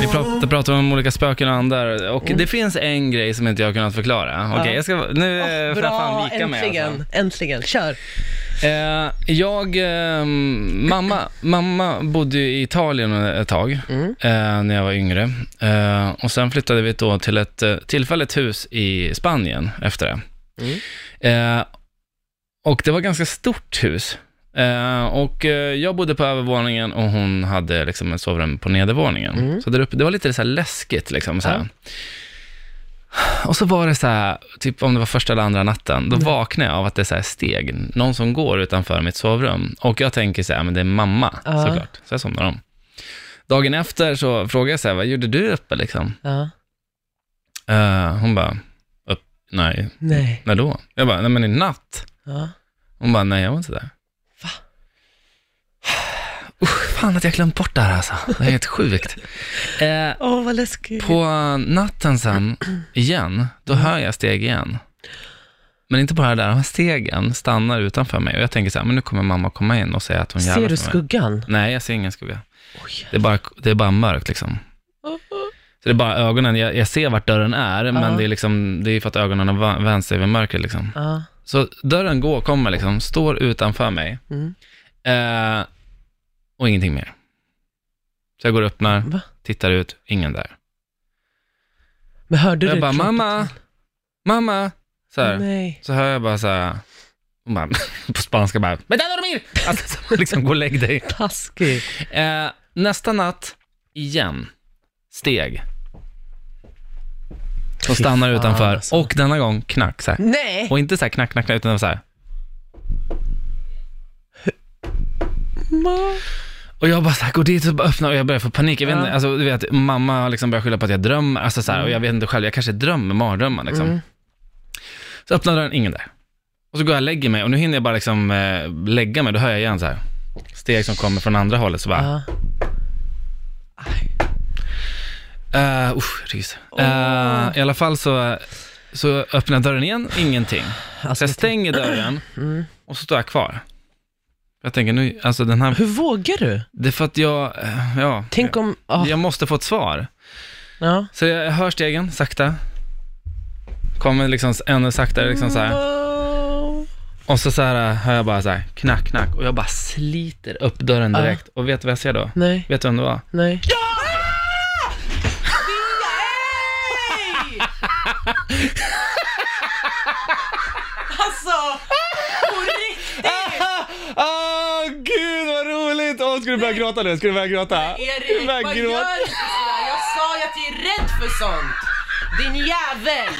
Vi pratar, pratar om olika spöken och andar och det finns en grej som inte jag har kunnat förklara. Okej, Ja. jag ska, nu eh, får jag fan vika mig äntligen, alltså. äntligen. Kör. Eh, jag, eh, mamma, mamma bodde i Italien ett tag, Mm. eh, när jag var yngre. Eh, och sen flyttade vi då till ett eh, tillfälligt hus i Spanien efter det. Mm. Eh, och det var ett ganska stort hus. Eh, och eh, jag bodde på övervåningen och hon hade liksom ett sovrum på nedervåningen. Mm. Så där uppe, det var lite så läskigt liksom. Så här. Och så var det så här, typ om det var första eller andra natten, då vaknade jag av att det är så steg, någon som går utanför mitt sovrum. Och jag tänker så här, men det är mamma Ja. såklart. Så jag somnar om. Dagen efter så frågade jag så här, vad gjorde du uppe liksom? Ja. Eh, hon bara, upp, nej, Nej. när då? Jag bara, nej men i natt. Ja. Hon bara, nej jag var inte där. Usch, fan att jag glömt bort det här alltså. Det är helt sjukt. Eh, Åh, vad läskigt. på natten sen, igen, då hör jag steg igen. Men inte bara där, de här stegen stannar utanför mig och jag tänker så här, men nu kommer mamma komma in och säga att hon Ser jävlar du skuggan? Nej, jag ser ingen skugga. Oj. Det är bara, det är bara mörkt liksom. Så det är bara ögonen, jag, jag ser vart dörren är, men Ja. det är liksom, det är för att ögonen har vänt sig över mörkret liksom. Ja. Så dörren går, kommer liksom, står utanför mig. Mm. Eh, och ingenting mer. Så jag går och öppnar, Va? tittar ut, ingen där. Men hörde Jag du bara, klockan? mamma, mamma, så här. Nej. Så hör jag bara så här, bara, på spanska bara, men dormir! Alltså, så liksom, gå och lägg dig. Taskigt. Eh, nästa natt, igen, steg. Som stannar fan, utanför. alltså. Och denna gång knack så här. Nej! Och inte så här knack, knack, knack, utan så här. Ma- Och jag bara så här, går dit och bara öppnar och jag börjar få panik. Jag vet Ja. inte, alltså du vet, mamma liksom börjar skylla på att jag drömmer, alltså så här, och jag vet inte själv, jag kanske drömmer mardrömmar liksom. Mm. Så öppnar dörren, ingen där. Och så går jag och lägger mig och nu hinner jag bara liksom eh, lägga mig, då hör jag igen så här. Steg som kommer från andra hållet, så bara, uh, usch, rys. Eh, I alla fall så, så öppnar jag dörren igen, ingenting. Så Alltså, jag stänger dörren mm. och så står jag kvar. Jag tänker nu, alltså den här, Hur vågar du? det är för att jag, eh, ja, Tänk om... ah, jag måste få ett svar. ja. Så jag hör stegen sakta. Kommer liksom ännu saktare liksom så här. Wow. Och så så här hör jag bara så här knack, knack och jag bara sliter upp dörren Ja. direkt. Och vet du vad jag ser då? Nej, Vet du vem det var? nej. Alltså, på riktigt! Åh gud vad ska du börja gråta nu? Du börja gråta? Erik, vad gråta? gör du sådär? Jag sa ju att jag är rädd för sånt! Din jävel!